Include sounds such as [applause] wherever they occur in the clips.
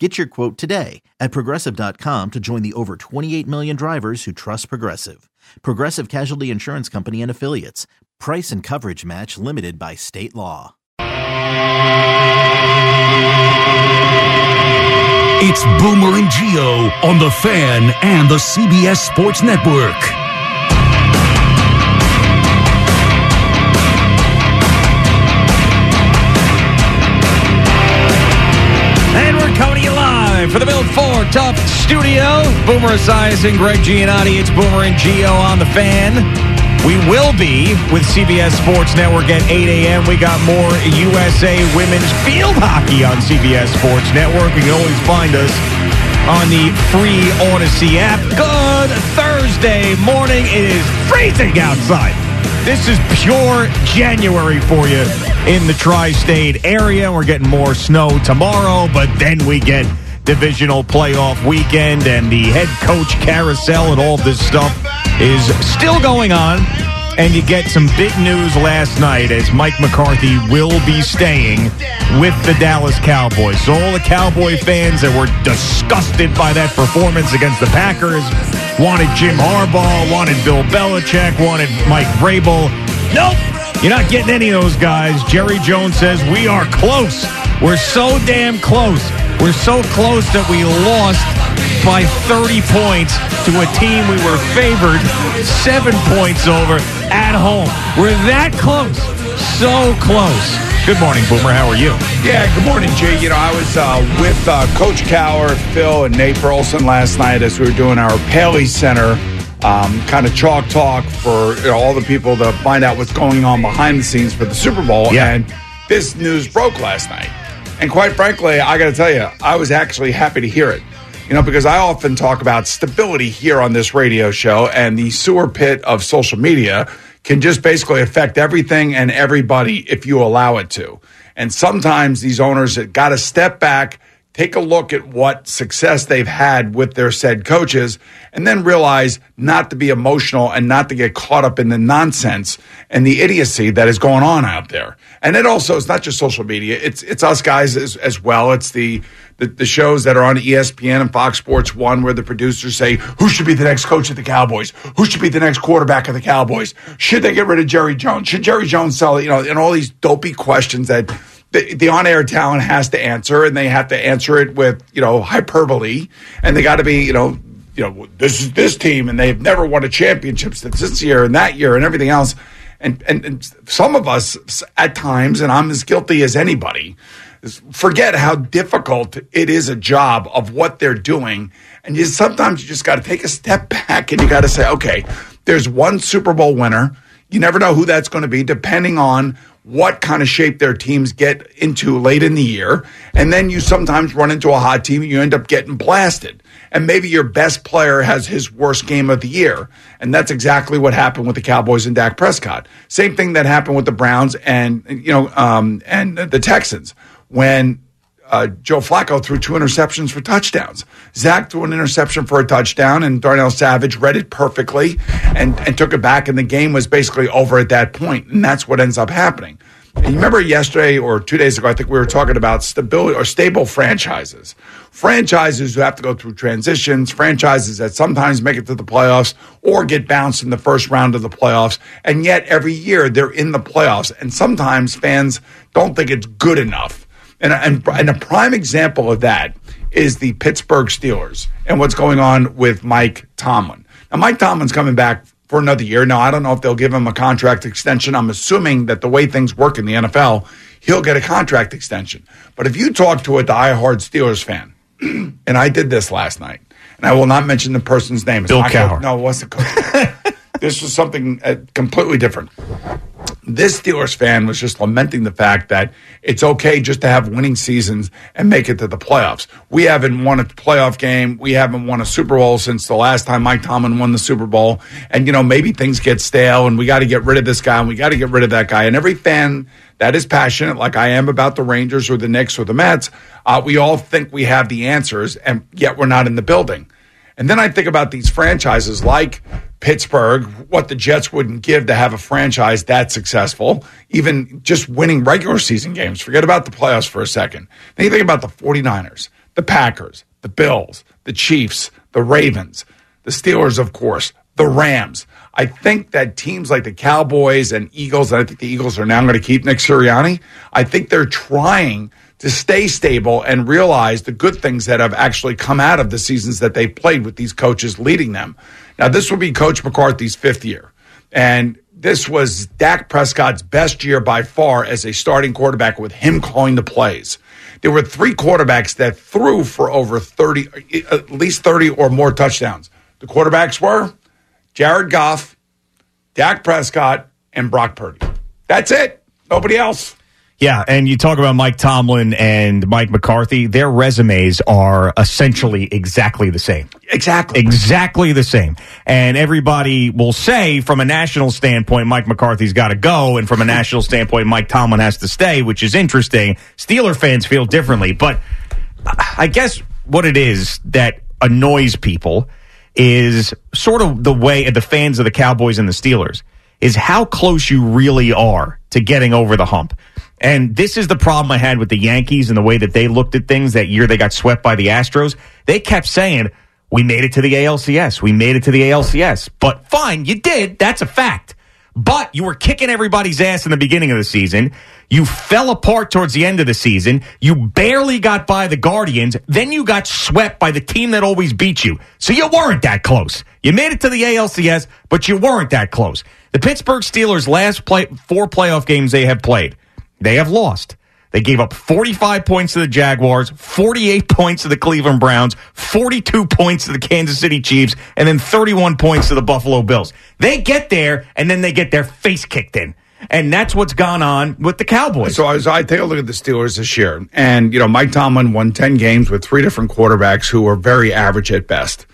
Get your quote today at progressive.com to join the over 28 million drivers who trust Progressive. Progressive Casualty Insurance Company and Affiliates. Price and coverage match limited by state law. It's Boomer and Gio on the Fan and the CBS Sports Network. For the Build Ford Tough Studio. Boomer Esiason, Greg Giannotti. It's Boomer and Gio on the fan. We will be with CBS Sports Network at 8 a.m. We got more USA women's field hockey on CBS Sports Network. You can always find us on the free Audacy app. Good Thursday morning. It is freezing outside. This is pure January for you in the tri state area. We're getting more snow tomorrow, but then we get divisional playoff weekend and the head coach carousel and all this stuff is still going on. And you get some big news last night as Mike McCarthy will be staying with the Dallas Cowboys. So all the Cowboy fans that were disgusted by that performance against the Packers wanted Jim Harbaugh, wanted Bill Belichick, wanted Mike Vrabel. Nope, you're not getting any of those guys. Jerry Jones says we are close. We're so damn close. We're so close that we lost by 30 points to a team we were favored seven points over at home. We're that close. So close. Good morning, Boomer. How are you? Yeah, good morning, Jay. You know, I was uh, with uh, Coach Cowher, Phil, and Nate Burleson last night as we were doing our Paley Center um, kind of chalk talk for you know, all the people to find out what's going on behind the scenes for the Super Bowl. Yeah. And this news broke last night. And quite frankly, I got to tell you, I was actually happy to hear it. You know, because I often talk about stability here on this radio show, and the sewer pit of social media can just basically affect everything and everybody if you allow it to. And sometimes these owners have got to step back, take a look at what success they've had with their said coaches, and then realize not to be emotional and not to get caught up in the nonsense and the idiocy that is going on out there. And it also is not just social media; it's it's us guys as, as well. It's the, the the shows that are on ESPN and Fox Sports One, where the producers say, "Who should be the next coach of the Cowboys? Who should be the next quarterback of the Cowboys? Should they get rid of Jerry Jones? Should Jerry Jones sell? You know, and all these dopey questions that the, the on-air talent has to answer, and they have to answer it with you know hyperbole, and they got to be you know you know this is this team, and they've never won a championship since this year and that year and everything else. And, and and some of us at times, and I'm as guilty as anybody, forget how difficult it is a job of what they're doing. And you sometimes you just got to take a step back and you got to say, okay, there's one Super Bowl winner. You never know who that's going to be, depending on what kind of shape their teams get into late in the year. And then you sometimes run into a hot team and you end up getting blasted. And maybe your best player has his worst game of the year. And that's exactly what happened with the Cowboys and Dak Prescott. Same thing that happened with the Browns and, you know, um, and the Texans when uh, Joe Flacco threw two interceptions for touchdowns. Dak threw an interception for a touchdown, and Darnell Savage read it perfectly and, and took it back, and the game was basically over at that point, and that's what ends up happening. And you remember yesterday or two days ago, I think we were talking about stability or stable franchises. Franchises who have to go through transitions, franchises that sometimes make it to the playoffs or get bounced in the first round of the playoffs. And yet every year they're in the playoffs. And sometimes fans don't think it's good enough. And, and, and a prime example of that is the Pittsburgh Steelers and what's going on with Mike Tomlin. Now, Mike Tomlin's coming back for another year. Now, I don't know if they'll give him a contract extension. I'm assuming that the way things work in the NFL, he'll get a contract extension. But if you talk to a diehard Steelers fan, [clears throat] and I did this last night, and I will not mention the person's name. It's Bill Cowher. No, it wasn't. [laughs] this was something uh, completely different. This Steelers fan was just lamenting the fact that it's okay just to have winning seasons and make it to the playoffs. We haven't won a playoff game. We haven't won a Super Bowl since the last time Mike Tomlin won the Super Bowl. And, you know, maybe things get stale and we got to get rid of this guy and we got to get rid of that guy. And every fan that is passionate, like I am about the Rangers or the Knicks or the Mets, uh, we all think we have the answers and yet we're not in the building. And then I think about these franchises like Pittsburgh, what the Jets wouldn't give to have a franchise that successful, even just winning regular season games. Forget about the playoffs for a second. Then you think about the 49ers, the Packers, the Bills, the Chiefs, the Ravens, the Steelers, of course, the Rams. I think that teams like the Cowboys and Eagles, and I think the Eagles are now going to keep Nick Sirianni. I think they're trying to stay stable and realize the good things that have actually come out of the seasons that they played with these coaches leading them. Now, this will be Coach McCarthy's fifth year. And this was Dak Prescott's best year by far as a starting quarterback with him calling the plays. There were three quarterbacks that threw for over 30, at least 30 or more touchdowns. The quarterbacks were Jared Goff, Dak Prescott, and Brock Purdy. That's it. Nobody else. Yeah, and you talk about Mike Tomlin and Mike McCarthy, their resumes are essentially exactly the same. Exactly. Exactly the same. And everybody will say, from a national standpoint, Mike McCarthy's got to go. And from a national standpoint, Mike Tomlin has to stay, which is interesting. Steeler fans feel differently. But I guess what it is that annoys people is sort of the way the fans of the Cowboys and the Steelers is how close you really are to getting over the hump. And this is the problem I had with the Yankees and the way that they looked at things that year they got swept by the Astros. They kept saying, we made it to the ALCS. We made it to the ALCS. But fine, you did. That's a fact. But you were kicking everybody's ass in the beginning of the season. You fell apart towards the end of the season. You barely got by the Guardians. Then you got swept by the team that always beat you. So you weren't that close. You made it to the ALCS, but you weren't that close. The Pittsburgh Steelers' last play, four playoff games they have played, they have lost. They gave up 45 points to the Jaguars, 48 points to the Cleveland Browns, 42 points to the Kansas City Chiefs, and then 31 points to the Buffalo Bills. They get there, and then they get their face kicked in. And that's what's gone on with the Cowboys. So as I take a look at the Steelers this year, and you know, Mike Tomlin won ten games with three different quarterbacks who were very average at best.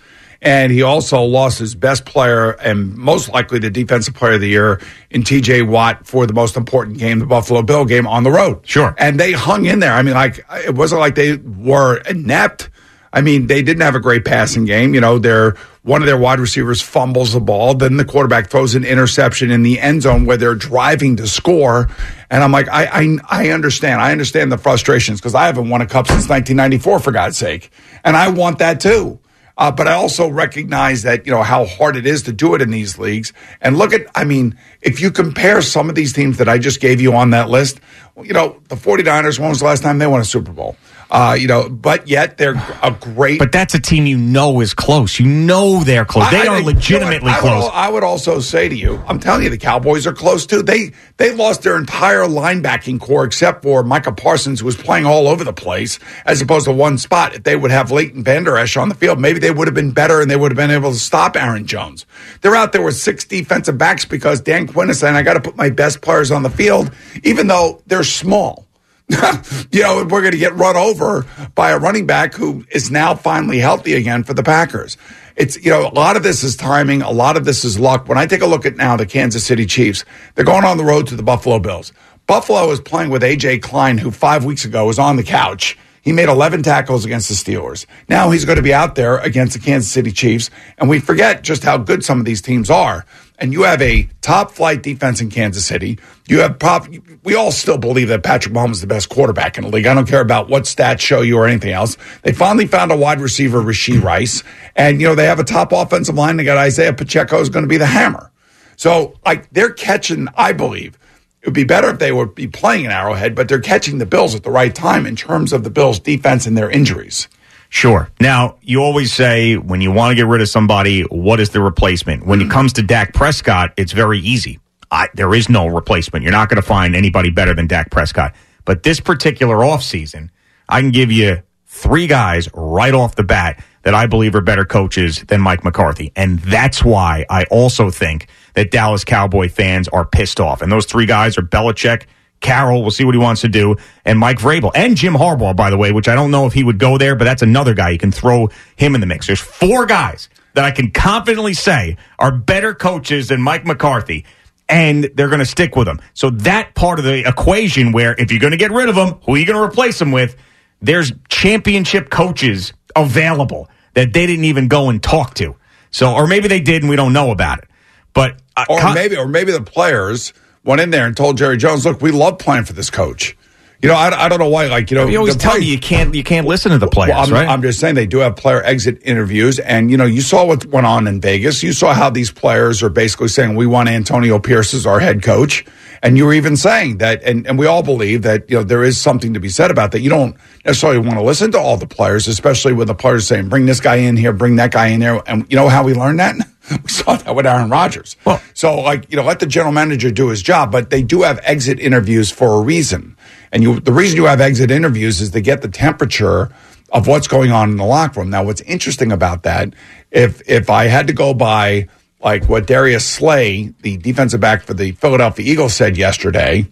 And he also lost his best player and most likely the defensive player of the year in TJ Watt for the most important game, the Buffalo Bill game on the road. Sure. And they hung in there. I mean, like, it wasn't like they were inept. I mean, they didn't have a great passing game. You know, their one of their wide receivers fumbles the ball, then the quarterback throws an interception in the end zone where they're driving to score. And I'm like, I I, I understand. I understand the frustrations because I haven't won a cup since 1994, for God's sake, and I want that too. Uh, but I also recognize that, you know, how hard it is to do it in these leagues. And look at, I mean, if you compare some of these teams that I just gave you on that list, you know, the 49ers, when was the last time they won a Super Bowl? Uh, you know, but yet they're a great. But that's a team you know is close. You know they're close. They I- are I- legitimately I would, close. I would also say to you, I'm telling you, the Cowboys are close too. They they lost their entire linebacking corps except for Micah Parsons, who was playing all over the place, as opposed to one spot. If they would have Leighton Vander Esch on the field, maybe they would have been better and they would have been able to stop Aaron Jones. They're out there with six defensive backs because Dan Quinn is saying, I got to put my best players on the field, even though they're small. [laughs] you know, we're going to get run over by a running back who is now finally healthy again for the Packers. It's, you know, a lot of this is timing. A lot of this is luck. When I take a look at now the Kansas City Chiefs, they're going on the road to the Buffalo Bills. Buffalo is playing with AJ Klein, who five weeks ago was on the couch. He made 11 tackles against the Steelers. Now he's going to be out there against the Kansas City Chiefs. And we forget just how good some of these teams are. And you have a top flight defense in Kansas City. You have prop. We all still believe that Patrick Mahomes is the best quarterback in the league. I don't care about what stats show you or anything else. They finally found a wide receiver, Rashee Rice. And, you know, they have a top offensive line. They got Isaiah Pacheco is going to be the hammer. So, like, they're catching, I believe, it would be better if they would be playing an Arrowhead, but they're catching the Bills at the right time in terms of the Bills' defense and their injuries. Sure. Now, you always say when you want to get rid of somebody, what is the replacement? When it mm. comes to Dak Prescott, it's very easy. I, there is no replacement. You're not going to find anybody better than Dak Prescott. But this particular offseason, I can give you three guys right off the bat that I believe are better coaches than Mike McCarthy. And that's why I also think that Dallas Cowboy fans are pissed off. And those three guys are Belichick, Carroll, we'll see what he wants to do, and Mike Vrabel, and Jim Harbaugh, by the way, which I don't know if he would go there, but that's another guy. You can throw him in the mix. There's four guys that I can confidently say are better coaches than Mike McCarthy, and they're going to stick with him. So that part of the equation where if you're going to get rid of them, who are you going to replace them with? There's championship coaches available that they didn't even go and talk to. So, or maybe they did and we don't know about it. But uh, Or maybe, or maybe the players went in there and told Jerry Jones, "Look, we love playing for this coach." You know, I, I don't know why. Like, you know, you always tell play- me you can't you can't listen to the players, Well, I'm, right? I'm just saying they do have player exit interviews, and you know, you saw what went on in Vegas. You saw how these players are basically saying, "We want Antonio Pierce as our head coach," and you were even saying that, and, and we all believe that you know there is something to be said about that. You don't necessarily want to listen to all the players, especially when the players saying, "Bring this guy in here, bring that guy in there," and you know how we learned that. [laughs] We saw that with Aaron Rodgers. Well- so, like, you know, let the general manager do his job, but they do have exit interviews for a reason. And you, the reason you have exit interviews is to get the temperature of what's going on in the locker room. Now, what's interesting about that, if if I had to go by like what Darius Slay, the defensive back for the Philadelphia Eagles, said yesterday,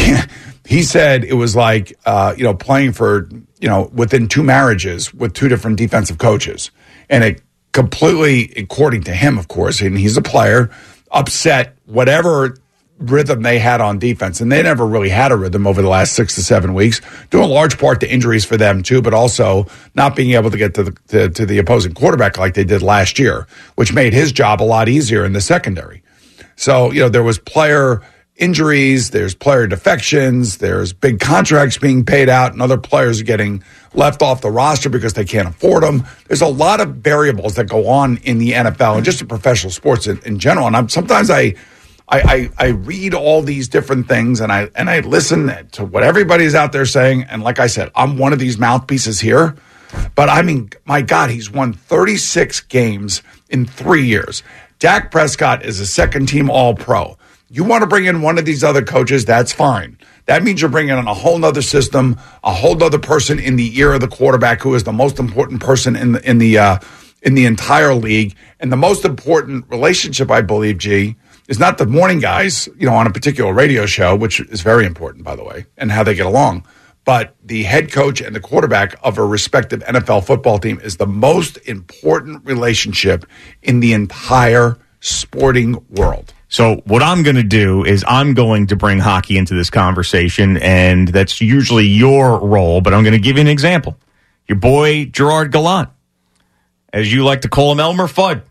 [laughs] he said it was like uh, you know playing for you know within two marriages with two different defensive coaches, and it completely, according to him, of course, and he's a player, upset whatever rhythm they had on defense, and they never really had a rhythm over the last six to seven weeks, due in large part to injuries for them too, but also not being able to get to the to, to the opposing quarterback like they did last year, which made his job a lot easier in the secondary. So, you know, there was player injuries, there's player defections, there's big contracts being paid out, and other players getting left off the roster because they can't afford them. There's a lot of variables that go on in the NFL and just in professional sports in, in general. And I'm sometimes I, I, I I read all these different things and I and I listen to what everybody's out there saying. And like I said, I'm one of these mouthpieces here. But I mean, my God, he's won 36 games in three years. Dak Prescott is a second team All Pro. You want to bring in one of these other coaches, that's fine. That means you're bringing in a whole nother system, a whole nother person in the ear of the quarterback, who is the most important person in the in the uh, in the entire league, and the most important relationship, I believe. G is not the morning guys, you know, on a particular radio show, which is very important, by the way, and how they get along. But the head coach and the quarterback of a respective NFL football team is the most important relationship in the entire sporting world. So what I'm going to do is I'm going to bring hockey into this conversation, and that's usually your role. But I'm going to give you an example. Your boy Gerard Gallant, as you like to call him, Elmer Fudd,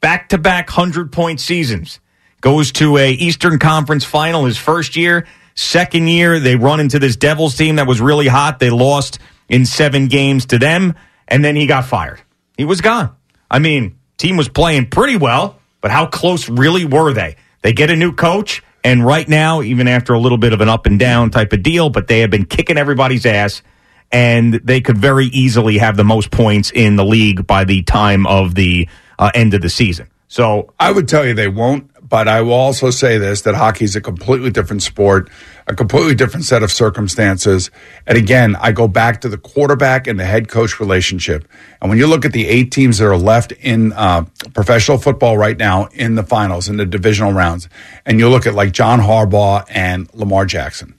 back to back hundred point seasons, goes to a Eastern Conference final his first year. Second year, they run into this Devils team that was really hot. They lost in seven games to them, and then he got fired. He was gone. I mean, team was playing pretty well, but how close really were they? They get a new coach, and right now, even after a little bit of an up and down type of deal, but they have been kicking everybody's ass, and they could very easily have the most points in the league by the time of the uh, end of the season. So I would tell you they won't, but I will also say this that hockey is a completely different sport, a completely different set of circumstances. And again, I go back to the quarterback and the head coach relationship. And when you look at the eight teams that are left in uh, professional football right now in the finals, in the divisional rounds, and you look at like John Harbaugh and Lamar Jackson.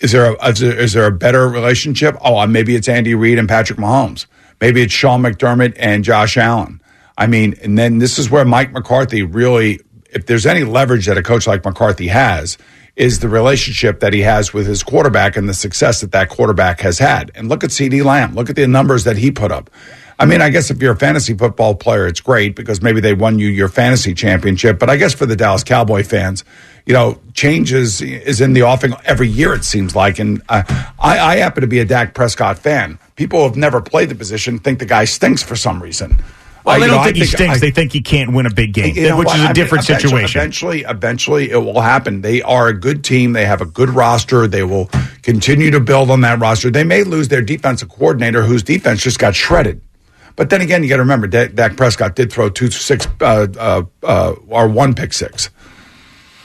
Is there a, is there, is there a better relationship? Oh, maybe it's Andy Reid and Patrick Mahomes. Maybe it's Sean McDermott and Josh Allen. I mean, and then this is where Mike McCarthy really if there's any leverage that a coach like McCarthy has, is the relationship that he has with his quarterback and the success that that quarterback has had. And look at CeeDee Lamb. Look at the numbers that he put up. I mean, I guess if you're a fantasy football player, it's great because maybe they won you your fantasy championship. But I guess for the Dallas Cowboy fans, you know, changes is, is in the offing every year, it seems like. And uh, I, I happen to be a Dak Prescott fan. People who have never played the position think the guy stinks for some reason. Well, Uh, they don't know, think I he stinks. I- they think he can't win a big game, you know which what? is I a mean, different eventually- situation. Eventually, eventually, it will happen. They are a good team. They have a good roster. They will continue to build on that roster. They may lose their defensive coordinator, whose defense just got shredded. But then again, you got to remember Dak, Dak Prescott did throw two six uh, uh, uh, or one pick six.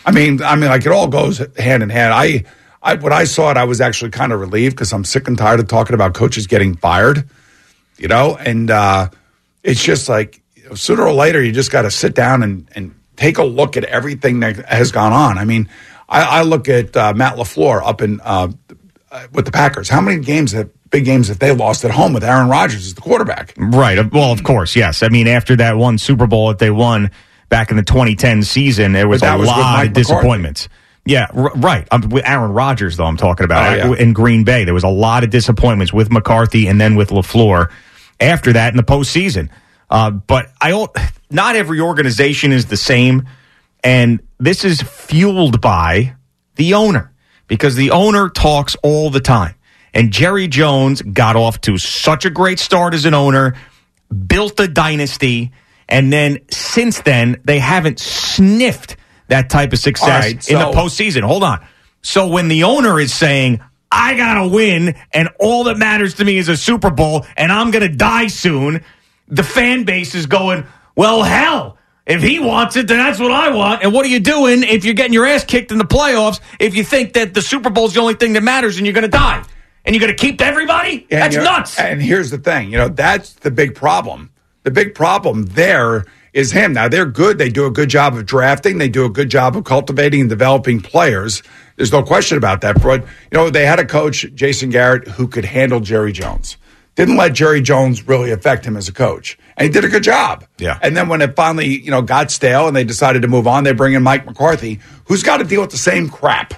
I mean, I mean, like it all goes hand in hand. I, I when I saw it, I was actually kind of relieved because I'm sick and tired of talking about coaches getting fired. You know, and uh, it's just like sooner or later you just got to sit down and and take a look at everything that has gone on. I mean, I, I look at uh, Matt Lafleur up in uh, with the Packers. How many games that big games that they lost at home with Aaron Rodgers as the quarterback? Right. Uh, Well, of course, yes. I mean, after that one Super Bowl that they won back in the 2010 season, there was a was lot of McCarthy. disappointments. Yeah, r- right. Um, with Aaron Rodgers, though, I'm talking about Oh, yeah. in Green Bay. There was a lot of disappointments with McCarthy and then with LaFleur after that in the postseason. Uh, but I don't, not every organization is the same. And this is fueled by the owner because the owner talks all the time. And Jerry Jones got off to such a great start as an owner, built a dynasty, and then since then, they haven't sniffed that type of success right, in the so- postseason. Hold on. So when the owner is saying, I got to win, and all that matters to me is a Super Bowl, and I'm going to die soon, the fan base is going, well, hell. If he wants it, then that's what I want. And what are you doing if you're getting your ass kicked in the playoffs if you think that the Super Bowl is the only thing that matters and you're going to die? And you're going to keep everybody? And that's nuts. And here's the thing, you know, that's the big problem. The big problem there is him. Now they're good. They do a good job of drafting. They do a good job of cultivating and developing players. There's no question about that. But you know, they had a coach, Jason Garrett, who could handle Jerry Jones. Didn't let Jerry Jones really affect him as a coach, and he did a good job. Yeah. And then when it finally, you know, got stale and they decided to move on, they bring in Mike McCarthy, who's got to deal with the same crap.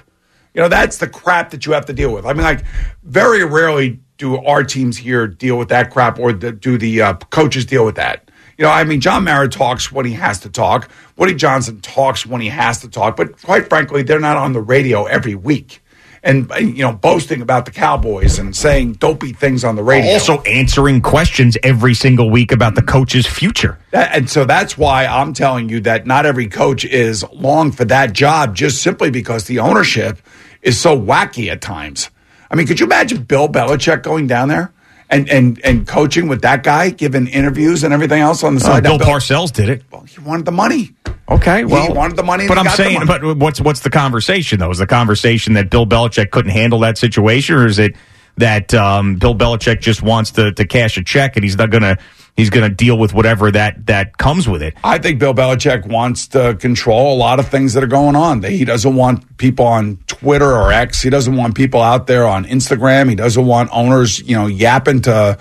You know, that's the crap that you have to deal with. I mean, like, very rarely do our teams here deal with that crap, or the, do the uh, coaches deal with that. You know, I mean, John Mara talks when he has to talk. Woody Johnson talks when he has to talk. But quite frankly, they're not on the radio every week and, you know, boasting about the Cowboys and saying dopey things on the radio. also answering questions every single week about the coach's future. That, and so that's why I'm telling you that not every coach is long for that job just simply because the ownership is so wacky at times. I mean, could you imagine Bill Belichick going down there and and and coaching with that guy, giving interviews and everything else on the Uh, side? Now, Bill Parcells did it. well, he wanted the money. Okay, well, he wanted the money But I'm saying, but what's what's the conversation though? Is the conversation that Bill Belichick couldn't handle that situation, or is it that um, Bill Belichick just wants to to cash a check and he's not gonna he's gonna deal with whatever that that comes with it? I think Bill Belichick wants to control a lot of things that are going on. He doesn't want people on Twitter or X. He doesn't want people out there on Instagram. He doesn't want owners, you know, yapping to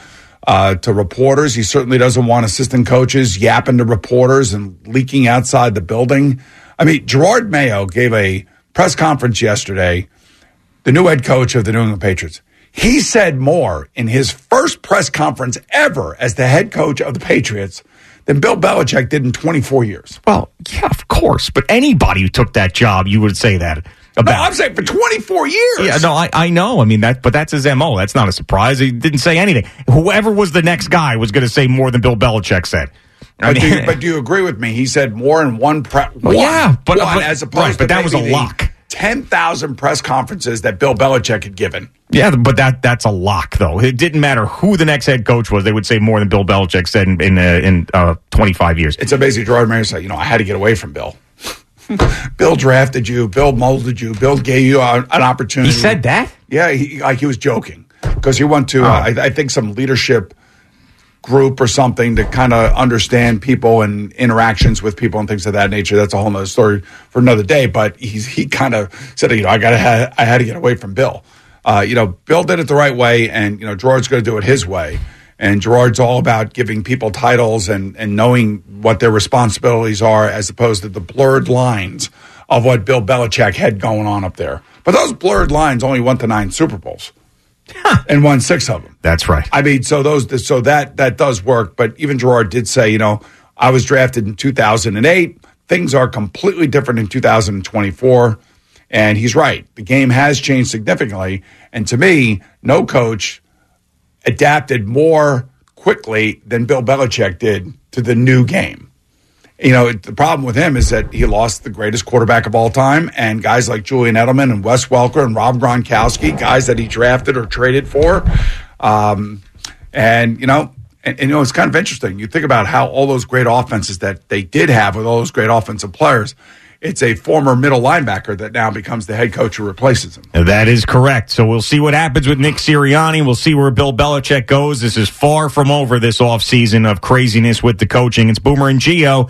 uh, to reporters. He certainly doesn't want assistant coaches yapping to reporters and leaking outside the building. I mean, Jerod Mayo gave a press conference yesterday. The new head coach of the New England Patriots. He said more in his first press conference ever as the head coach of the Patriots than Bill Belichick did in 24 years. Well, yeah, of course. But anybody who took that job, you would say that No, about. I'm saying for 24 years. Yeah, no, I, I know. I mean that, but that's his mo. That's not a surprise. He didn't say anything. Whoever was the next guy was going to say more than Bill Belichick said. I But, do you, but do you agree with me? He said more in one press. Well, yeah, but- one, but- as opposed right, but that was a the lock. 10,000 press conferences that Bill Belichick had given. Yeah, but that that's a lock, though. It didn't matter who the next head coach was; they would say more than Bill Belichick said in in, uh, in uh, 25 years. It's amazing. Jerod Mayo said, you know, I had to get away from Bill. [laughs] Bill drafted you. Bill molded you. Bill gave you a- an opportunity. He said that? Yeah, he, like he was joking because he went to, uh, I, I think, some leadership group or something to kind of understand people and interactions with people and things of that nature. That's a whole nother story for another day. But he's, he kind of said, you know, I got to, I had to get away from Bill. Uh, you know, Bill did it the right way, and you know, Jerod's going to do it his way. And Jerod's all about giving people titles and, and knowing what their responsibilities are as opposed to the blurred lines of what Bill Belichick had going on up there. But those blurred lines only went to nine Super Bowls [laughs] and won six of them. That's right. I mean, so those, so that that does work. But even Jerod did say, you know, I was drafted in 2008. Things are completely different in 2024, and he's right. The game has changed significantly, and to me, no coach adapted more quickly than Bill Belichick did to the new game. You know, the problem with him is that he lost the greatest quarterback of all time, and guys like Julian Edelman and Wes Welker and Rob Gronkowski, guys that he drafted or traded for. Um, and, you know, and, and, you know, it's kind of interesting. You think about how all those great offenses that they did have with all those great offensive players, it's a former middle linebacker that now becomes the head coach who replaces him. That is correct. So we'll see what happens with Nick Sirianni. We'll see where Bill Belichick goes. This is far from over this offseason of craziness with the coaching. It's Boomer and Gio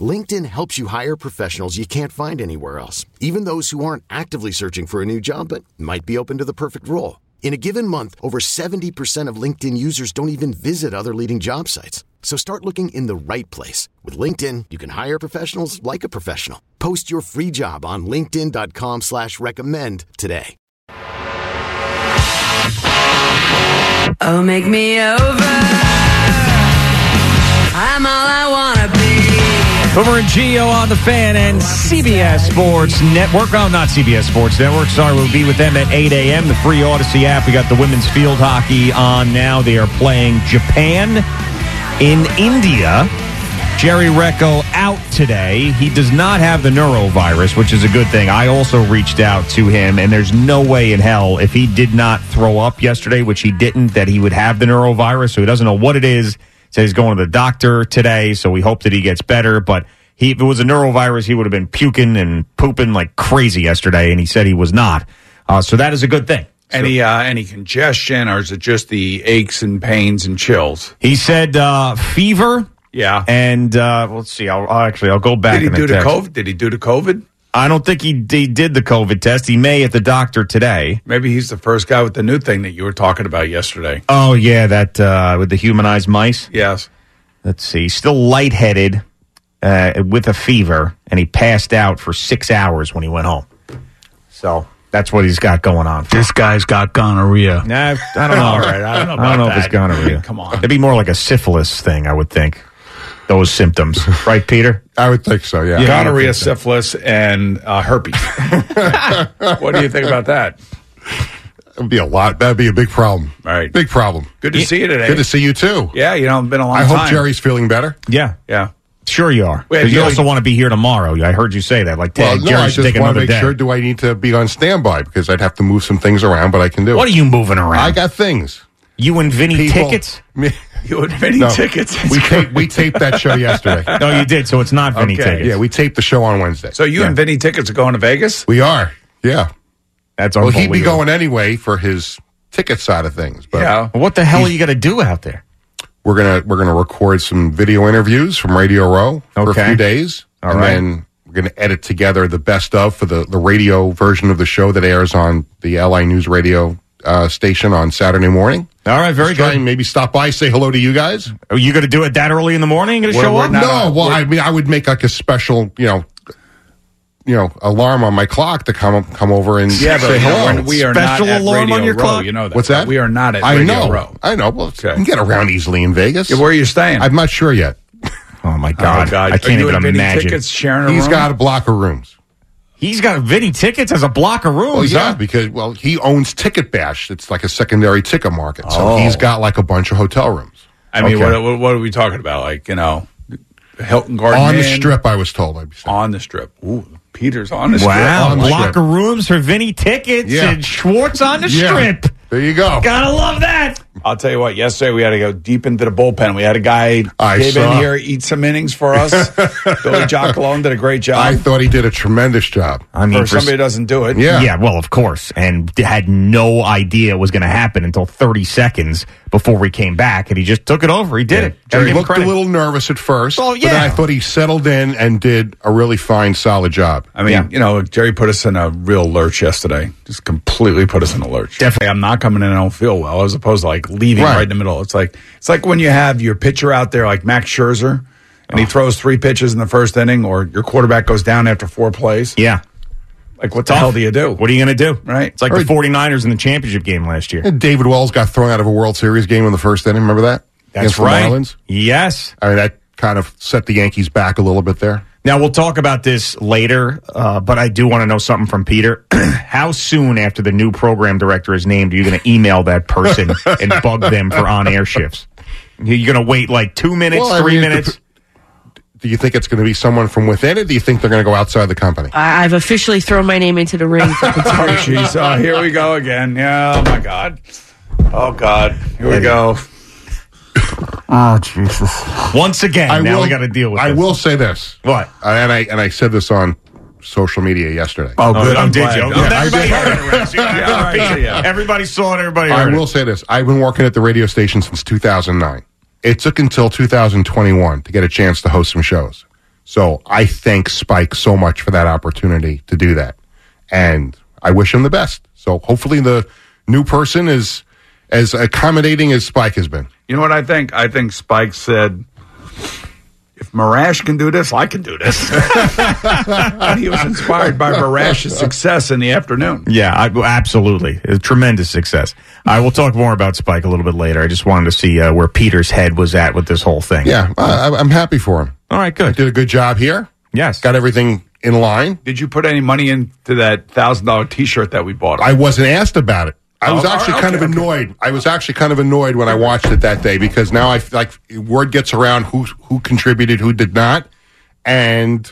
LinkedIn helps you hire professionals you can't find anywhere else, even those who aren't actively searching for a new job but might be open to the perfect role. In a given month, over 70% of LinkedIn users don't even visit other leading job sites. So start looking in the right place. With LinkedIn, you can hire professionals like a professional. Post your free job on linkedin.com slash recommend today. Oh, make me over. I'm all I wanna be. Boomer and Gio on the fan and CBS Sports Network. Oh, not CBS Sports Network. Sorry, we'll be with them at 8 a.m. The free Audacy app. We got the women's field hockey on now. They are playing Japan in India. Jerry Recco out today. He does not have the norovirus, which is a good thing. I also reached out to him, and there's no way in hell if he did not throw up yesterday, which he didn't, that he would have the norovirus. So he doesn't know what it is. Said he's going to the doctor today, so we hope that he gets better. But he, if it was a norovirus, he would have been puking and pooping like crazy yesterday, and he said he was not. Uh, so that is a good thing. Any uh, any congestion, or is it just the aches and pains and chills? He said uh, fever. Yeah. And uh, let's see. I'll, I'll actually I'll go back. Did he do the. COVID? Did he do the COVID? I don't think he, he did the COVID test. He may at the doctor today. Maybe he's the first guy with the new thing that you were talking about yesterday. Oh yeah, that uh, with the humanized mice. Yes. Let's see. Still lightheaded uh, with a fever, and he passed out for six hours when he went home. So that's what he's got going on. This guy's got gonorrhea. Nah, I don't know. [laughs] All right, I don't know I don't about know if it's that. gonorrhea. Come on. It'd be more like a syphilis thing, I would think. Those symptoms, [laughs] right, Peter? I would think so. Yeah. Gonorrhea, syphilis, and uh, herpes. [laughs] what do you think about that? It'd be a lot. That'd be a big problem. All right, Big problem. Good to see you today. Good to see you too. Yeah, you know, it's been a long time. I time. hope Jerry's feeling better. Yeah. Yeah. Sure you are. Wait, 'Cause you no, also want to be here tomorrow. I heard you say that. Like, Well, no, Jerry I should just take want another to make day. sure. Do I need to be on standby because I'd have to move some things around, but I can do what are you moving around? I got things. you and Vinny People- tickets? [laughs] Me- You had many No. tickets. We taped we taped that show [laughs] yesterday. No, you did. So it's not Vinny Okay. tickets. Yeah, we taped the show on Wednesday. so you and Vinny tickets are going to Vegas? we are. Yeah. That's Well, he'd be going anyway for his ticket side of things. But Yeah. Well, What the hell are you going to do out there? we're gonna we're gonna record some video interviews from Radio Row for a few days, All and right. then we're gonna edit together the best of for the the radio version of the show that airs on the LI News Radio uh, station on Saturday morning. All right, very Just good. maybe stop by, say hello to you guys. Are you going to do it that early in the morning? Going to show up? not- no, well, we're- I mean, I would make like a special, you know, you know, alarm on my clock to come come over and Yeah, but say hello. we're- we are Special not at alarm Radio on your Row. clock? You know that. What's that? We are not at I Radio know. Row. I know. Well, Okay. you can get around easily in Vegas. Yeah, where are you staying? I'm not sure yet. Oh, my God. oh, God. I can't you even imagine. tickets sharing a He's room? got a block of rooms. He's got Vinny tickets as a block of rooms. Well, yeah, huh? because well, he owns Ticket Bash. It's like a secondary ticket market. So Oh. he's got like a bunch of hotel rooms I mean, Okay. what, what, what are we talking about? Like, you know, Hilton Garden on the Inn, strip. I was told. I'd be saying. On the strip. Ooh, Peter's on the strip. Wow, block of rooms for Vinny tickets Yeah. and Schwartz on the Yeah. strip. There you go. Gotta love that. I'll tell you what. Yesterday we had to go deep into the bullpen. We had a guy I came in here eat some innings for us. [laughs] Billy Jockalone did a great job. I thought he did a tremendous job. I mean, for for somebody who doesn't do it. Yeah. Yeah, well, of course, and had no idea it was going to happen until 30 seconds before we came back, and he just took it over. He did it. Gotta He give him looked a little nervous at first, Oh, yeah, but then. I thought he settled in and did a really fine, solid job. I mean, Yeah. you know, Jerry put us in a real lurch yesterday. Just completely put us in a lurch. Definitely, I'm not coming in. I don't feel well, as opposed to like leaving Right. right, in the middle. It's like it's like when you have your pitcher out there, like Max Scherzer, and he oh. throws three pitches in the first inning, or your quarterback goes down after four plays. Yeah. Like, what the hell do you do? What are you going to do? Right. It's like Or- the 49ers in the championship game last year. David Wells got thrown out of a World Series game in the first inning. Remember that? That's Against right. Marlins? Yes. I mean, that kind of set the Yankees back a little bit there. Now we'll talk about this later, uh, but I do want to know something from Peter. [clears throat] How soon after the new program director is named are you going to email that person [laughs] and bug them for on-air shifts? You're going to wait like two minutes, Well, three mean, it minutes? Do you think it's going to be someone from within it? Do you think they're going to go outside the company? I- I've officially thrown my name into the ring. For [laughs] Oh, jeez. Oh, here we go again. Yeah. Oh, my God. Oh, God. Here we go. [laughs] Oh Jesus! Once again, now we got to deal with. I this. will say this. What? Uh, and I and I said this on social media yesterday. Oh, Oh, good. oh, I'm did glad. you? Oh, I everybody did. heard it. [laughs] Yeah, all right, yeah. Everybody saw it. Everybody I will it. say this. I've been working at the radio station since 2009. It took until 2021 to get a chance to host some shows. So I thank Spike so much for that opportunity to do that. And I wish him the best. So hopefully the new person is as accommodating as Spike has been. You know what I think? I think Spike said, if Marash can do this, I can do this. and [laughs] he was inspired by Marash's success in the afternoon. Yeah, I, absolutely. A tremendous success. I will talk more about Spike a little bit later. I just wanted to see uh, where Peter's head was at with this whole thing. Yeah, I, I'm happy for him. All right, good. Did a good job here. Yes. Got everything in line. Did you put any money into that $1,000 t shirt that we bought? I wasn't asked about it. I was Oh, actually right, kind okay, of okay. annoyed. I was actually kind of annoyed when I watched it that day because now I feel like word gets around who who contributed, who did not, and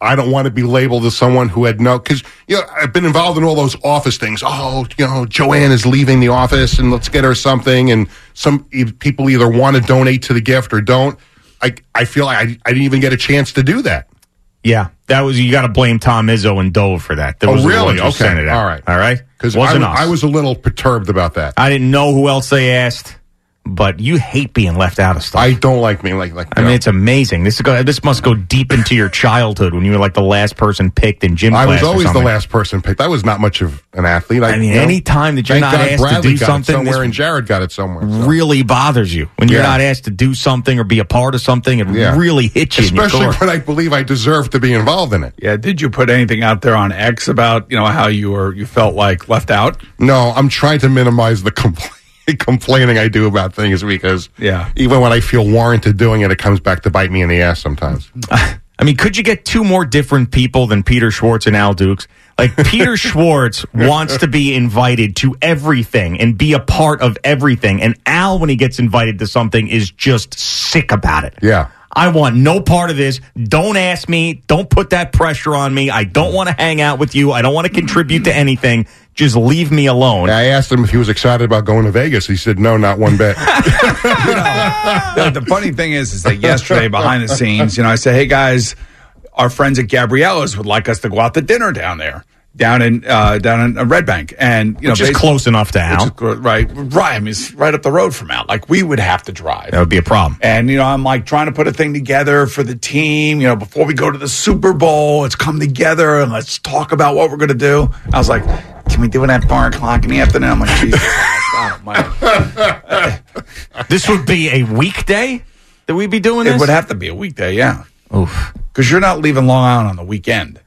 I don't want to be labeled as someone who had no. Because you know I've been involved in all those office things. Oh, you know, Joanne is leaving the office, and let's get her something. And some people either want to donate to the gift or don't. I I feel like I, I didn't even get a chance to do that. Yeah, that was you. Got to blame Tom Izzo and Dove for that. Those Oh, the really? Okay. sent it out. All right. all right. Because I, was-. I was a little perturbed about that. I didn't know who else they asked, but you hate being left out of stuff. I don't like being like like. I you mean, it's amazing. This is go, this must go deep into your childhood when you were like the last person picked in gym I class. was or always the last person picked. I was not much of an athlete. I mean, you know, any time that you're not God asked to do got it something, somewhere, and Jared got it somewhere. so. really bothers you when you're Yeah. not asked to do something or be a part of something. It Yeah. really hits you. in your Especially core. when I believe I deserve to be involved in it. yeah. Did you put anything out there on X about, you know, how you were, you felt like left out? No, I'm trying to minimize the compl- [laughs] complaining I do about things because Yeah. even when I feel warranted doing it, it comes back to bite me in the ass sometimes. [laughs] I mean, could you get two more different people than Peter Schwartz and Al Dukes? Like Peter [laughs] Schwartz wants to be invited to everything and be a part of everything, and Al, when he gets invited to something, is just sick about it. Yeah. I want no part of this. Don't ask me. Don't put that pressure on me. I don't want to hang out with you. I don't want to contribute to anything. Just leave me alone. I asked him if he was excited about going to Vegas. He said, no, not one bit. [laughs] the, the funny thing is, is that yesterday behind the scenes, you know, I said, "Hey guys, our friends at Gabriella's would like us to go out to dinner down there, down in uh, down in uh, Red Bank, and you know, basi- close enough to Al. is right? Right. I mean, it's right up the road from Al. Like we would have to drive. That would be a problem. And you know, I'm like trying to put a thing together for the team. You know, before we go to the Super Bowl, let's come together and let's talk about what we're going to do. I was like, can we do it at four o'clock in the afternoon? I'm like, Jesus. [laughs] This would be a weekday that we'd be doing this. It would have to be a weekday, yeah, Oof. because you're not leaving Long Island on the weekend.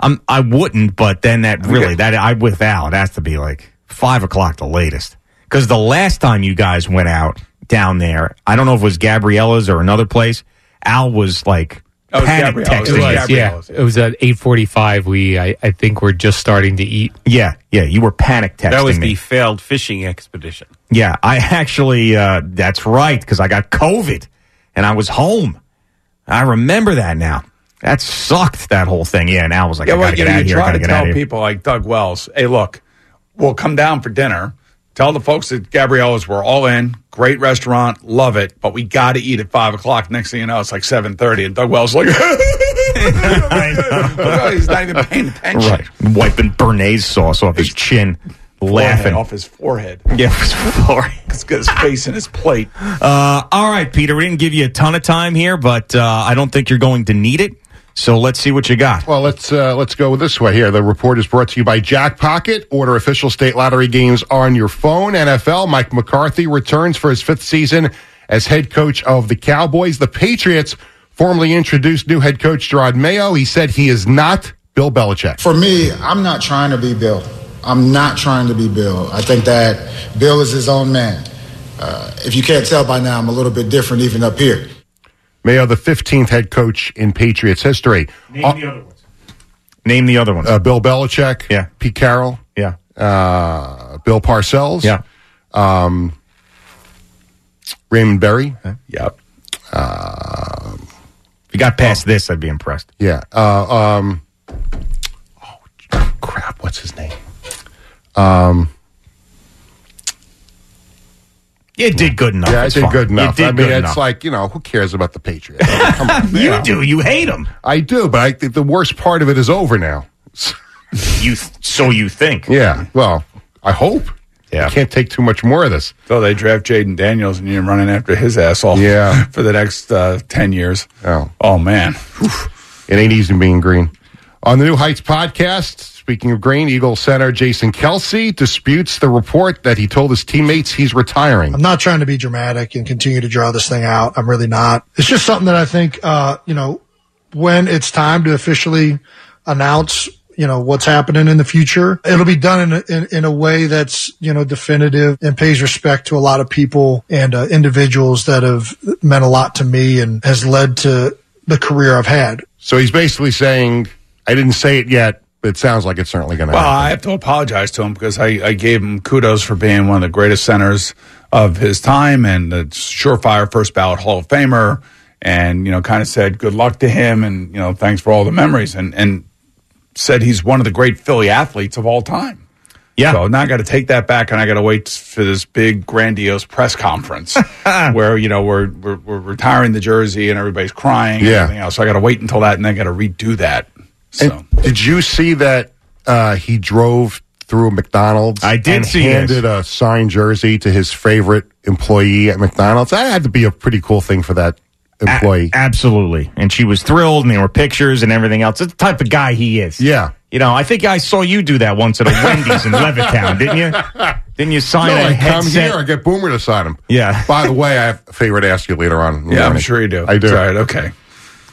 I'm, I wouldn't, but then that really that I with Al, it has to be like five o'clock the latest. Because the last time you guys went out down there, I don't know if it was Gabriella's or another place. Al was like Oh, panic Gabriella's. texting. It was me. Gabriella's. yeah, it was at eight forty-five. We, I, I think, we're just starting to eat. Yeah, yeah, you were panic texting That was me. the failed fishing expedition. yeah, I actually, uh, that's right, because I got COVID and I was home. I remember that now. That sucked. That whole thing. Yeah, and Al was like, Yeah, I well, gotta you get out of here. Try to tell people like Doug Wells, hey, look, we'll come down for dinner. Tell the folks at Gabriella's we're all in. Great restaurant, love it, but we got to eat at five o'clock. Next thing you know, it's like seven thirty, and Doug Wells is like, [laughs] [laughs] he's not even paying attention. Right, wiping Béarnaise sauce off his chin, Forehead laughing. off his forehead. Yeah, his forehead. [laughs] He's got his face in his plate. Uh, all right, Peter. We didn't give you a ton of time here, but uh, I don't think you're going to need it. So let's see what you got. Well, let's uh, let's go this way here. The report is brought to you by Jack Pocket. Order official state lottery games on your phone. NFL. Mike McCarthy returns for his fifth season as head coach of the Cowboys. The Patriots formally introduced new head coach Jerod Mayo. He said he is not Bill Belichick. For me, I'm not trying to be Bill. I'm not trying to be Bill. I think that Bill is his own man. Uh, if you can't tell by now, I'm a little bit different even up here. Mayo, the 15th head coach in Patriots history. Name Uh, the other ones. Name the other ones. uh, Bill Belichick. Yeah. Pete Carroll. yeah. Uh, Bill Parcells. Yeah. Um, Raymond Berry. Yep. If you got past this, I'd be impressed. Yeah. Uh, um, oh, crap. What's his name? Um, You did good enough. yeah, I It's did fine. good enough. Did I mean, it's enough. like, you know, who cares about the Patriots? I mean, come on. [laughs] you do. You hate them. I do, but I think the worst part of it is over now. [laughs] You th- so you think? Yeah. Well, I hope. Yeah. I can't take too much more of this. So they draft Jayden Daniels, and you're running after his asshole. Yeah. [laughs] for the next uh, ten years. Oh. Oh man. It ain't easy being green. On the New Heights podcast, speaking of green, Eagle center Jason Kelce disputes the report that he told his teammates he's retiring. I'm not trying to be dramatic and continue to draw this thing out. I'm really not. It's just something that I think, uh, you know, when it's time to officially announce, you know, what's happening in the future, it'll be done in a, in, in a way that's, you know, definitive and pays respect to a lot of people and uh, individuals that have meant a lot to me and has led to the career I've had. So he's basically saying, I didn't say it yet, but it sounds like it's certainly going to Well, happen. I have to apologize to him because I, I gave him kudos for being one of the greatest centers of his time and a surefire first ballot Hall of Famer. And, you know, kind of said good luck to him and, you know, thanks for all the memories and, and said he's one of the great Philly athletes of all time. Yeah. So now I got to take that back and I got to wait for this big grandiose press conference [laughs] where, you know, we're, we're, we're retiring the jersey and everybody's crying and Yeah. everything else. So I got to wait until that and then I got to redo that. So. And did you see that uh, he drove through a McDonald's? I did and see handed a signed jersey to his favorite employee at McDonald's. That had to be a pretty cool thing for that employee. A- absolutely. And she was thrilled, and there were pictures and everything else. It's the type of guy he is. yeah. You know, I think I saw you do that once at a Wendy's in [laughs] Levittown, didn't you? Didn't you sign No, a I come here, I get Boomer to sign him. Yeah. By the way, I have a favor to ask you later on. in the Yeah, I'm sure you do. I do. All right. Okay.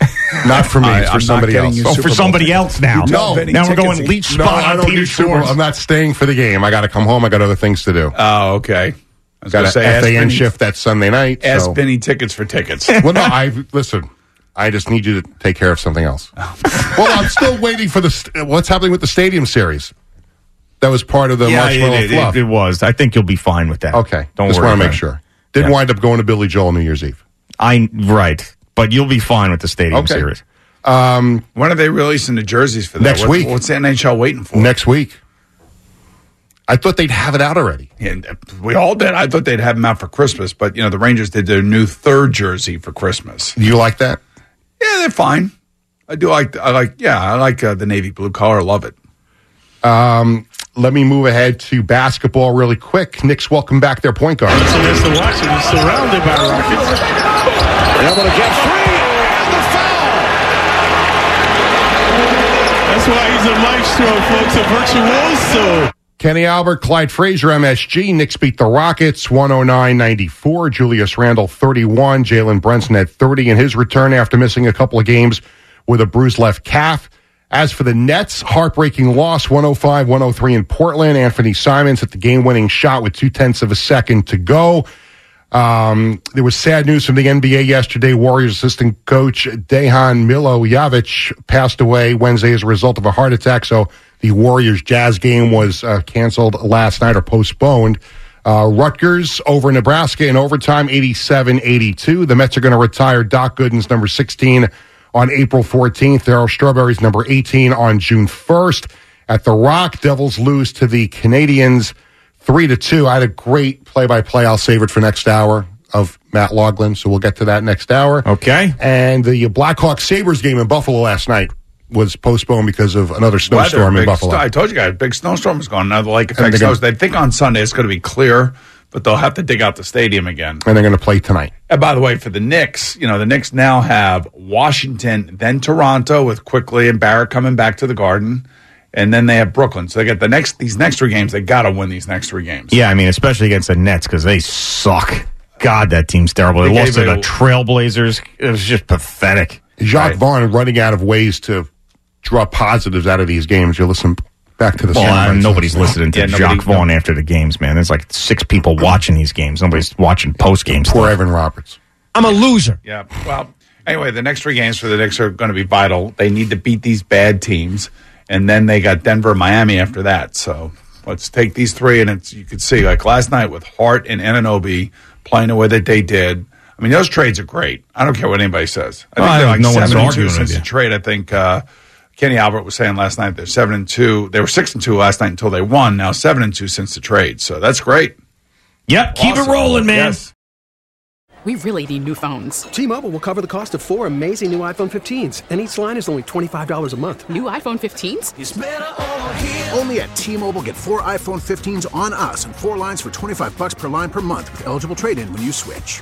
[laughs] Not for me, I- it's for I'm somebody else. you oh, for somebody tickets. else now. You No. Now we're going leech No, spot I on don't Peter need Super Bowl. Schwartz. I'm not staying for the game. I got to come home. I got other things to do. Oh, okay. I was got gonna a say, ask FAN Vinny- shift that Sunday night. Ask so- Vinny tickets for tickets. [laughs] Well, no, I listen. I just need you to take care of something else. Oh. [laughs] well, I'm still waiting for the st- what's happening with the stadium series. That was part of the yeah, marshmallow it, it, fluff. it, it was. I think you'll be fine with that. okay, Don't just worry. want to about make it. sure. Didn't Yeah. wind up going to Billy Joel New Year's Eve. I right. But you'll be fine with the Stadium Okay. Series. Um, when are they releasing the jerseys for that? Next What- week. What's the NHL waiting for? next week. I thought they'd have it out already. And we all did. I thought they'd have them out for Christmas, but you know the Rangers did their new third jersey for Christmas. You like that? Yeah, they're fine. I do like. I like. Yeah, I like uh, the navy blue color. I love it. Um, let me move ahead to basketball really quick. Knicks welcome back their point guard. So there's the Washington surrounded by Rockets. Able to get free and the foul. That's why he's a maestro, folks, a virtuoso. Kenny Albert, Clyde Frazier, MSG. Knicks beat the Rockets 109 94. Julius Randle 31. Jalen Brunson at 30 in his return after missing a couple of games with a bruised left calf. As for the Nets, heartbreaking loss 105 103 in Portland. Anthony Simons at the game winning shot with two tenths of a second to go. Um, there was sad news from the NBA yesterday. Warriors assistant coach Dejan Milojevic passed away Wednesday as a result of a heart attack. So the Warriors Jazz game was uh, canceled last night or postponed. Uh, Rutgers over Nebraska in overtime, 87-82. The Mets are going to retire Doc Gooden's number 16 on April 14th. Daryl Strawberry's number 18 on June 1st. At the Rock, Devils lose to the Canadiens three to two. I had a great play-by-play. I'll save it for next hour of Matt Loughlin, so we'll get to that next hour. Okay. And the Blackhawks Sabres game in Buffalo last night was postponed because of another snowstorm Weather, in Buffalo. sto- I told you guys, big snowstorm is going. Now the lake And effect snows. They think on Sunday it's going to be clear, but they'll have to dig out the stadium again. and they're going to play tonight. And by the way, for the Knicks, you know, the Knicks now have Washington, then Toronto with Quickley and Barrett coming back to the Garden, and then they have Brooklyn. So they get the next these next three games. They got to win these next three games. Yeah, I mean, especially against the Nets because they suck. God, that team's terrible. They, They lost to the Trailblazers. It was just pathetic. Jacque Vaughn running out of ways to draw positives out of these games. You listen back to the Well, sound uh, bites. nobody's listening to Yeah, nobody- Jacque Vaughn after the games, man. There's like six people watching these games. Nobody's watching post games. Poor Evan Roberts. I'm a loser. Yeah. Well, anyway, the next three games for the Knicks are going to be vital. They need to beat these bad teams, and then they got Denver, Miami after that. So let's take these three, and it's you could see like last night with Hart and Anunoby playing the way that they did. I mean, those trades are great. I don't care what anybody says. I Well, they're think like no one's seven and arguing two with since the trade. I think uh, Kenny Albert was saying last night they're seven and two. They were six and two last night until they won. Now seven and two since the trade. So that's great. Yep, keep it rolling, man. Yes. We really need new phones. T-Mobile will cover the cost of four amazing new iPhone 15s, and each line is only $25 a month. New iPhone 15s? Only at T-Mobile get four iPhone 15s on us and four lines for 25 bucks per line per month with eligible trade-in when you switch.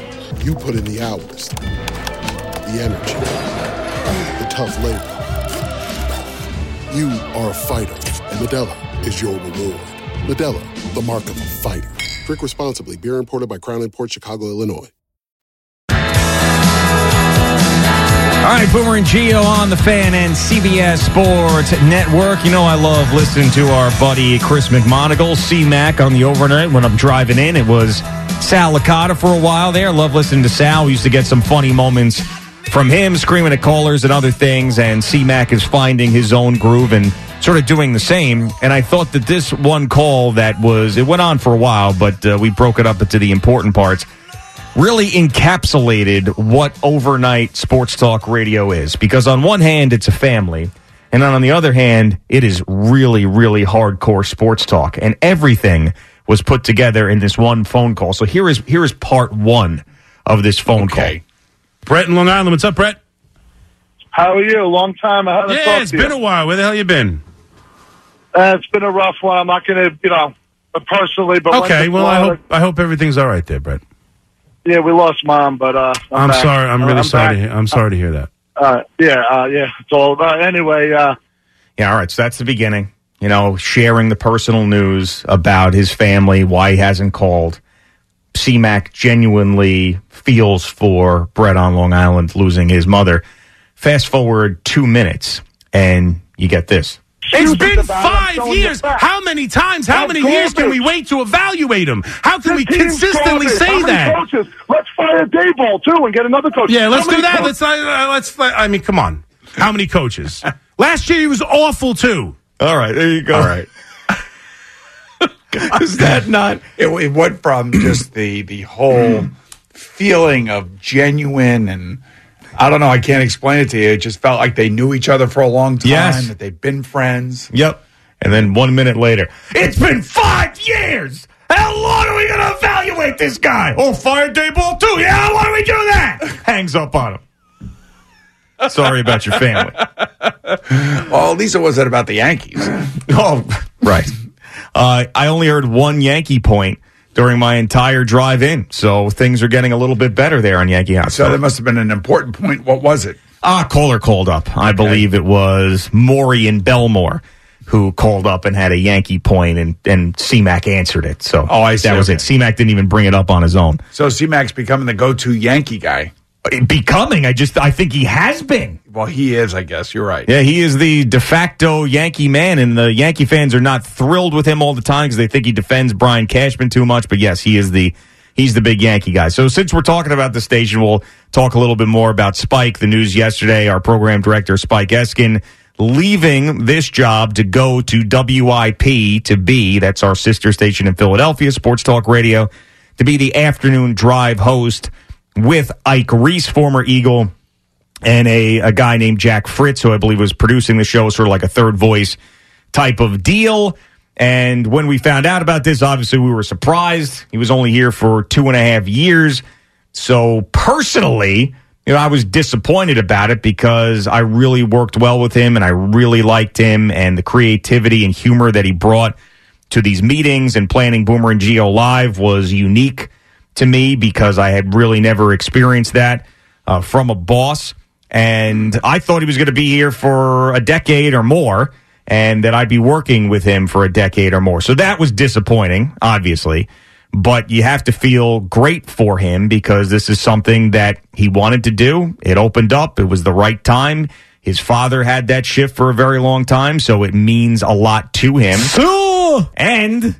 You put in the hours, the energy, the tough labor. You are a fighter, and Modelo is your reward. Modelo, the mark of a fighter. Drink responsibly. Beer imported by Crown Port Chicago, Illinois. All right, Boomer and Gio on the fan and CBS Sports Network. You know, I love listening to our buddy Chris McMonigle, C Mac, on the overnight when I'm driving in. It was Sal Licata for a while there. Love listening to Sal. We used to get some funny moments from him screaming at callers and other things, and C Mac is finding his own groove and sort of doing the same. And I thought that this one call that was, it went on for a while, but uh, we broke it up into the important parts, really encapsulated what overnight sports talk radio is. Because on one hand, it's a family. And then on the other hand, it is really, really hardcore sports talk. And everything was put together in this one phone call. So here is here is part one of this phone call. Brett in Long Island. What's up, Brett? How are you? Long time. I haven't Yeah, talked it's to been you. a while. Where the hell you been? Uh, it's been a rough one. I'm not going to, you know, personally, but Okay, well, I hope I hope everything's all right there, Brett. Yeah, we lost mom, but uh, I'm, I'm, sorry. I'm really I'm sorry. back. To hear, I'm sorry to hear that. Uh, yeah, uh, yeah. It's all about. Anyway, uh, Yeah, all right. So that's the beginning. You know, sharing the personal news about his family, why he hasn't called. CMAC genuinely feels for Brett on Long Island losing his mother. Fast forward two minutes, and you get this. It's been five years. How many times? How many years can we wait to evaluate him? How can we consistently garbage. say How many that? Coaches? Let's fire Daboll too and get another coach. Yeah, let's do that. Let's uh, let's. I mean, come on. How many coaches? [laughs] Last year he was awful too. All right, there you go. All right. [laughs] Is that not? It, it went from just the the whole feeling of genuine and I don't know. I can't explain it to you. It just felt like they knew each other for a long time. Yes. That they've been friends. Yep. And then one minute later, it's been five years. How long are we going to evaluate this guy? Oh, fire Daboll too. Yeah, why do we do that? [laughs] Hangs up on him. Sorry about your family. [laughs] Well, at least it wasn't about the Yankees. [laughs] Oh, right. Uh, I only heard one Yankee point during my entire drive in, so things are getting a little bit better there on Yankee House. So there must have been an important point. What was it? Ah, caller called up. I believe it was Maury in Belmore who called up and had a Yankee point, and and CMAC answered it. So Oh, I see. that was Okay. it. CMAC didn't even bring it up on his own. So C-Mac's becoming the go-to Yankee guy. Becoming, I just I think he has been. Well, he is. I guess you're right. Yeah, he is the de facto Yankee man, and the Yankee fans are not thrilled with him all the time because they think he defends Brian Cashman too much. But yes, he is the he's the big Yankee guy. So since we're talking about the station, we'll talk a little bit more about Spike. The news yesterday, our program director Spike Eskin leaving this job to go to WIP to be that's our sister station in Philadelphia, Sports Talk Radio, to be the afternoon drive host with Ike Reese, former Eagle and a, a guy named Jack Fritz, who I believe was producing the show, sort of like a third voice type of deal. And when we found out about this, obviously we were surprised. He was only here for two and a half years. So personally, you know, I was disappointed about it because I really worked well with him and I really liked him and the creativity and humor that he brought to these meetings and planning Boomer and Gio live was unique to me because I had really never experienced that uh, from a boss. And I thought he was going to be here for a decade or more and that I'd be working with him for a decade or more. So that was disappointing, obviously. But you have to feel great for him because this is something that he wanted to do. It opened up. It was the right time. His father had that shift for a very long time, so it means a lot to him. And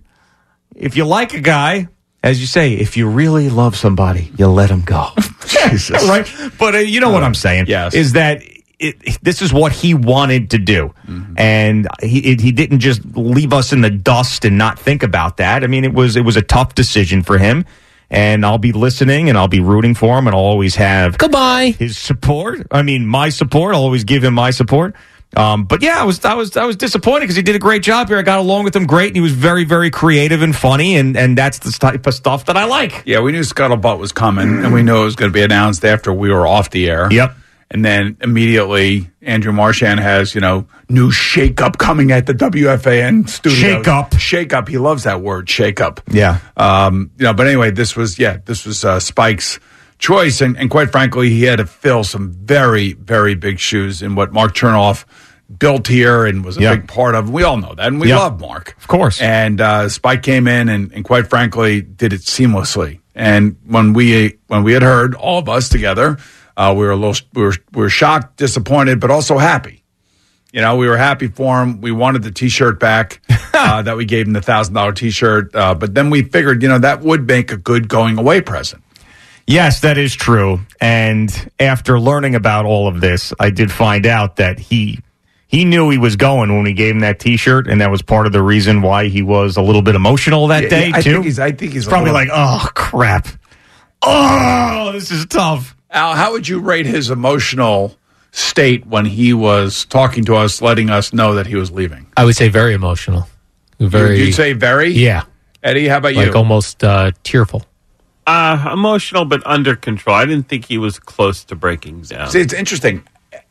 if you like a guy, as you say, if you really love somebody, you let him go. [laughs] Jesus. [laughs] right? But uh, you know what I'm saying? yes. Is that it, this is what he wanted to do. And he, it, he didn't just leave us in the dust and not think about that. I mean, it was, it was a tough decision for him. And I'll be listening and I'll be rooting for him and I'll always have Goodbye. his support. I mean, my support. I'll always give him my support. Um, but yeah, I was I was I was disappointed because he did a great job here. I got along with him great, and he was very very creative and funny, and and that's the type of stuff that I like. Yeah, we knew Scuttlebutt was coming, and we knew it was going to be announced after we were off the air. Yep. And then immediately, Andrew Marchand has, you know, new shakeup coming at the WFAN studio. Shake up. Shake up. He loves that word, shake up. Yeah. Um, you know, but anyway, this was, yeah, this was uh, Spike's choice. And, and quite frankly, he had to fill some very, very big shoes in what Mark Chernoff built here and was a Yeah. big part of. We all know that. And we Yeah. love Mark. Of course. And uh, Spike came in and, and quite frankly did it seamlessly. And when we when we had heard all of us together, uh, we were a little we were, we were shocked, disappointed, but also happy. You know, we were happy for him. We wanted the T-shirt back [laughs] uh, that we gave him the thousand dollar T-shirt, uh, but then we figured, you know, that would make a good going away present. Yes, that is true. And after learning about all of this, I did find out that he he knew he was going when we gave him that T-shirt, and that was part of the reason why he was a little bit emotional that Yeah, day yeah, I too. think he's- I think he's a probably little- like, oh crap, oh this is tough. Al, how would you rate his emotional state when he was talking to us, letting us know that he was leaving? I would say very emotional. Very. You'd say very? Yeah. Eddie, how about like you? Like almost uh, tearful. Uh, emotional, but under control. I didn't think he was close to breaking down. See, it's interesting.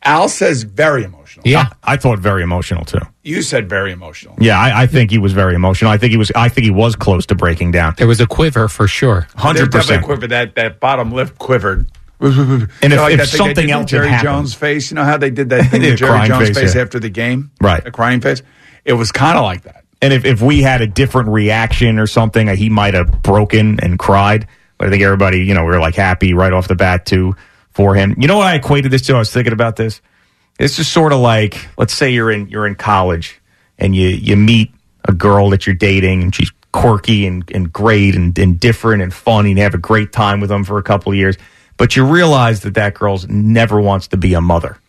Al says very emotional. Yeah, I thought very emotional too. You said very emotional. Yeah, I, I think he was very emotional. I think he was. I think he was close to breaking down. There was a quiver for sure. Hundred percent quiver. That that bottom lip quivered. And You know, if, like if that thing they something else Jerry happened, Jones' face. You know how they did that [laughs] thing The Jerry Jones' face, face, yeah. after the game, Right. The crying face. It was kind of like that. and if, if we had a different reaction or something, he might have broken and cried. But I think everybody, you know, we were like happy right off the bat too for him. You know what I equated this to? I was thinking about this. It's just sort of like, let's say you're in you're in college and you you meet a girl that you're dating and she's quirky and, and great and, and different and funny and have a great time with them for a couple of years, but you realize that that girl's never wants to be a mother.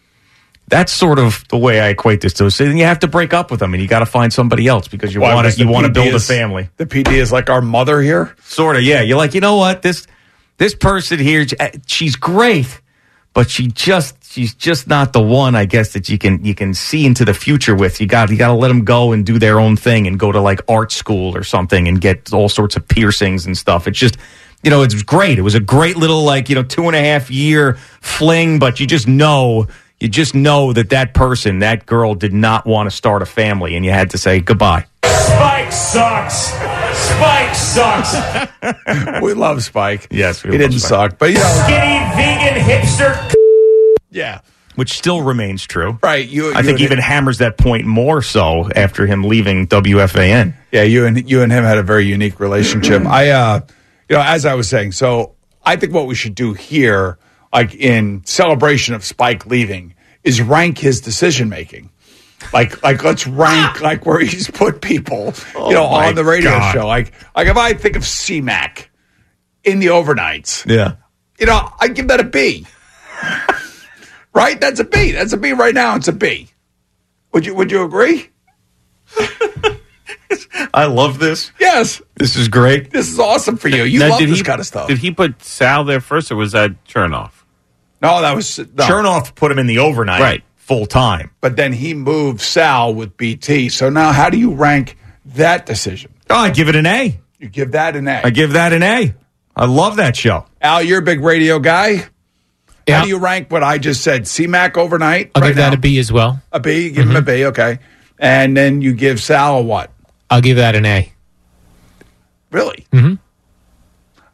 That's sort of the way I equate this to. So then you have to break up with them and you got to find somebody else because you want to you want to build a family. The PD is like our mother here. Sort of, yeah. You're like, you know what? This this person here, eh, she's great, but she just she's just not the one. I guess that you can you can see into the future with. You got you got to let them go and do their own thing and go to like art school or something and get all sorts of piercings and stuff. It's just. You know, it's great. It was a great little, like, you know, two and a half year fling, but you just know, you just know that that person, that girl did not want to start a family and you had to say goodbye. Spike sucks. Spike sucks. we love Spike. Yes, we he love didn't Spike. suck, but you know, Skinny vegan hipster. yeah. which still remains true. Right. You, I you think even him- hammers that point more so after him leaving WFAN. Yeah, you and you and him had a very unique relationship. I, uh, you know, as I was saying, so I think what we should do here, like in celebration of Spike leaving, is rank his decision making. Like, like let's rank like where he's put people, oh you know, Oh on the radio God. show. Like, like if I think of CMAC in the overnights, Yeah. you know, I give that a B. right? That's a B. That's a B right now. It's a B. Would you Would you agree? [laughs] I love this. Yes. This is great. This is awesome for you. You Now, love this he- kind of stuff. Did he put Sal there first, or was that Chernoff? No, that was no. Chernoff put him in the overnight Right. full time. But then he moved Sal with BT. So now, how do you rank that decision? Oh, I give it an A. You give that an A. I give that an A. I love that show. Al, you're a big radio guy. Yeah. How do you rank what I just said? CMAC overnight. I'll right give that a B as well. A B. You give him a B. Okay. And then you give Sal a what? I'll give that an A. Really? Mhm.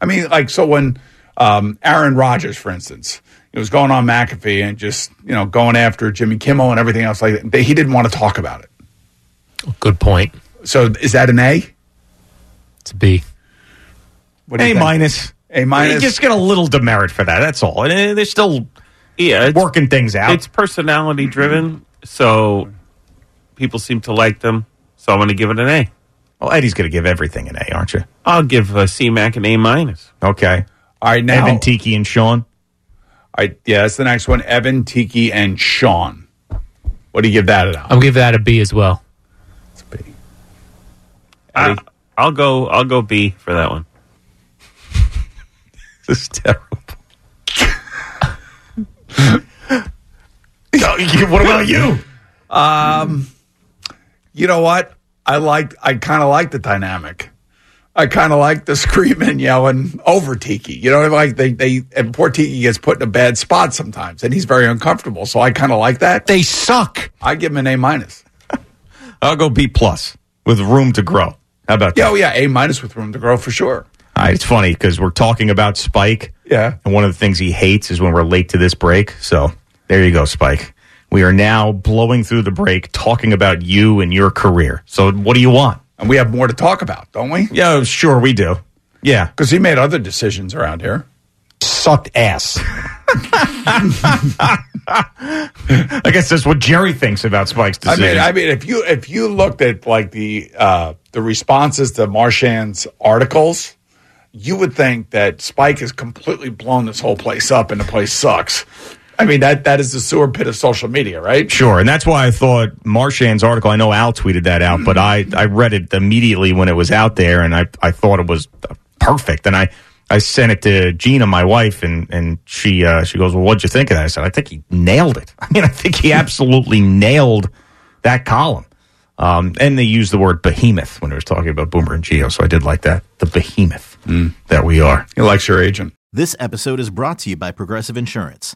I mean, like, so when um, Aaron Rodgers, for instance, it was going on McAfee and just, you know, going after Jimmy Kimmel and everything else like that, he didn't want to talk about it. Good point. So is that an A? It's a B. What do you A think? minus. A minus? You just get a little demerit for that. That's all. And uh, they're still Yeah, it's, working things out. it's personality driven, so people seem to like them. So I'm going to give it an A. well, Eddie's going to give everything an A, aren't you? I'll give uh, CMAC an A minus. Okay. All right, now. Evan, Tiki, and Sean. All right, yeah, that's the next one. Evan, Tiki, and Sean. What do you give that at? Al? I'll give that a B as well. It's a B. I, I'll go. I'll go B for that one. [laughs] This is terrible. what about you? Um, you know what? I like. I kind of like the dynamic. I kind of like the [laughs] screaming, and yelling over Tiki. You know, like they they and poor Tiki gets put in a bad spot sometimes, and he's very uncomfortable. So I kind of like that. They suck. I give him an A minus. [laughs] I'll go B plus with room to grow. How about that? Yeah, oh yeah, A minus with room to grow for sure. All right, it's funny because we're talking about Spike. Yeah. And one of the things he hates is when we're late to this break. So there you go, Spike. We are now blowing through the break talking about you and your career. So what do you want? And we have more to talk about, don't we? Yeah, sure, we do. Yeah. Because he made other decisions around here. Sucked ass. [laughs] I guess that's what Jerry thinks about Spike's I mean, I mean, if you if you looked at like the uh, the responses to Marchand's articles, you would think that Spike has completely blown this whole place up and the place sucks. I mean, that that is the sewer pit of social media, right? Sure, and that's why I thought Marchand's article. I know Al tweeted that out, but I I read it immediately when it was out there, and I I thought it was perfect, and I. I sent it to Gina, my wife, and and she uh, she goes, "Well, what'd you think of that?" I said, "I think he nailed it. [laughs] I mean, I think he absolutely nailed that column." Um, and they used the word behemoth when it was talking about Boomer and Gio, so I did like that. The behemoth that we are. He likes your agent. This episode is brought to you by Progressive Insurance.